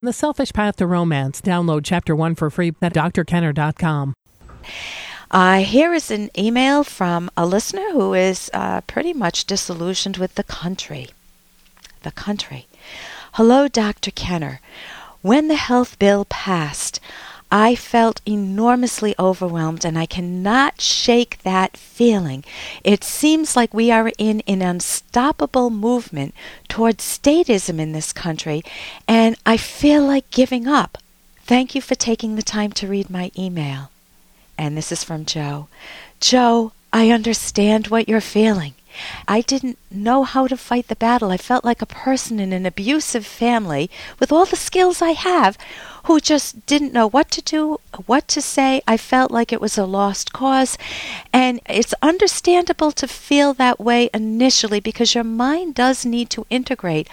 The Selfish Path to Romance. Download Chapter 1 for free at drkenner.com. Uh, here is an email from a listener who is uh, pretty much disillusioned with the country. The country. Hello, Dr. Kenner. When the health bill passed, I felt enormously overwhelmed and I cannot shake that feeling. It seems like we are in an unstoppable movement towards statism in this country and I feel like giving up. Thank you for taking the time to read my email. And this is from Joe. Joe, I understand what you're feeling. I didn't know how to fight the battle. I felt like a person in an abusive family with all the skills I have who just didn't know what to do, what to say. I felt like it was a lost cause. And it's understandable to feel that way initially because your mind does need to integrate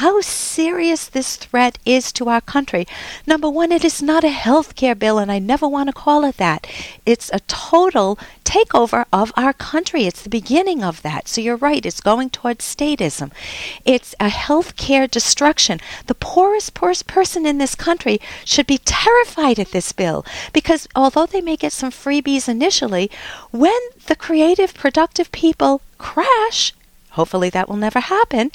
how serious this threat is to our country. Number one, it is not a health care bill, and I never want to call it that. It's a total takeover of our country. It's the beginning of that. So you're right, it's going towards statism. It's a health care destruction. The poorest, poorest person in this country should be terrified at this bill because although they may get some freebies initially, when the creative, productive people crash, hopefully that will never happen,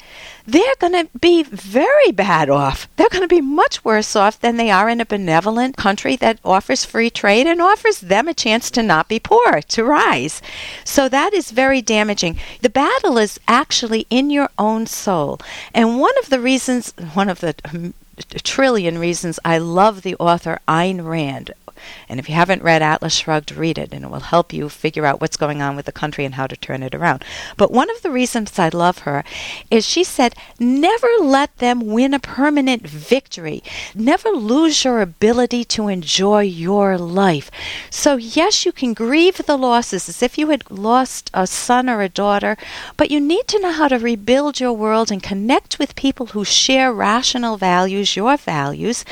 they're going to be very bad off. They're going to be much worse off than they are in a benevolent country that offers free trade and offers them a chance to not be poor, to rise. So that is very damaging. The battle is actually in your own soul. And one of the reasons, one of the a trillion reasons I love the author Ayn Rand. And if you haven't read Atlas Shrugged, read it, and it will help you figure out what's going on with the country and how to turn it around. But one of the reasons I love her is she said, never let them win a permanent victory. Never lose your ability to enjoy your life. So, yes, you can grieve the losses as if you had lost a son or a daughter, but you need to know how to rebuild your world and connect with people who share rational values, your values,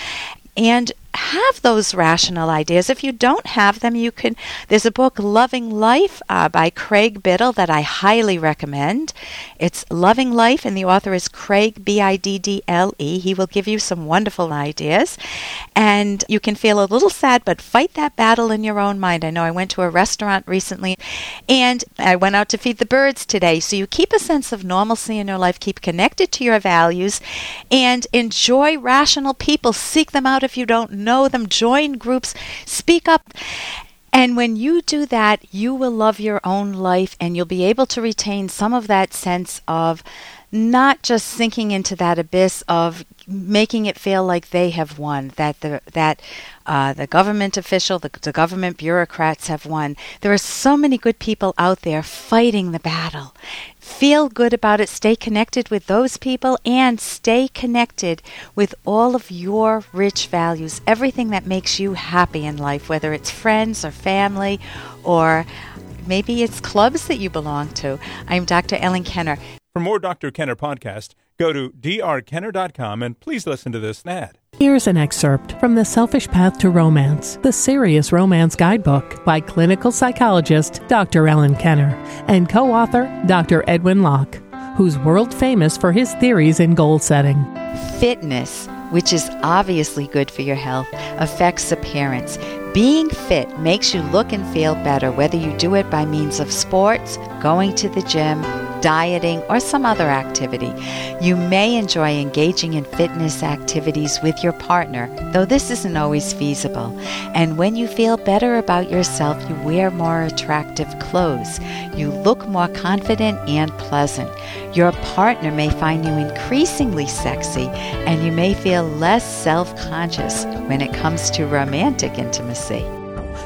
and have those rational ideas. If you don't have them, you can. There's a book, Loving Life, uh, by Craig Biddle, that I highly recommend. It's Loving Life, and the author is Craig B I D D L E. He will give you some wonderful ideas, and you can feel a little sad, but fight that battle in your own mind. I know I went to a restaurant recently, and I went out to feed the birds today. So you keep a sense of normalcy in your life, keep connected to your values, and enjoy rational people. Seek them out if you don't know them, join groups, speak up. And when you do that, you will love your own life and you'll be able to retain some of that sense of not just sinking into that abyss of making it feel like they have won, that the that uh, the government official, the, the government bureaucrats have won. There are so many good people out there fighting the battle. Feel good about it. Stay connected with those people and stay connected with all of your rich values, everything that makes you happy in life, whether it's friends or family or maybe it's clubs that you belong to. I'm Dr. Ellen Kenner. For more Dr. Kenner podcast, go to drkenner.com and please listen to this ad. Here's an excerpt from The Selfish Path to Romance, the Serious Romance Guidebook by clinical psychologist Dr. Ellen Kenner and co author Dr. Edwin Locke, who's world famous for his theories in goal setting. Fitness, which is obviously good for your health, affects appearance. Being fit makes you look and feel better, whether you do it by means of sports, going to the gym, dieting, or some other activity. You may enjoy engaging in fitness activities with your partner, though this isn't always feasible. And when you feel better about yourself, you wear more attractive clothes. You look more confident and pleasant. Your partner may find you increasingly sexy, and you may feel less self conscious when it comes to romantic intimacy.